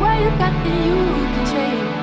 Why you got the you can change?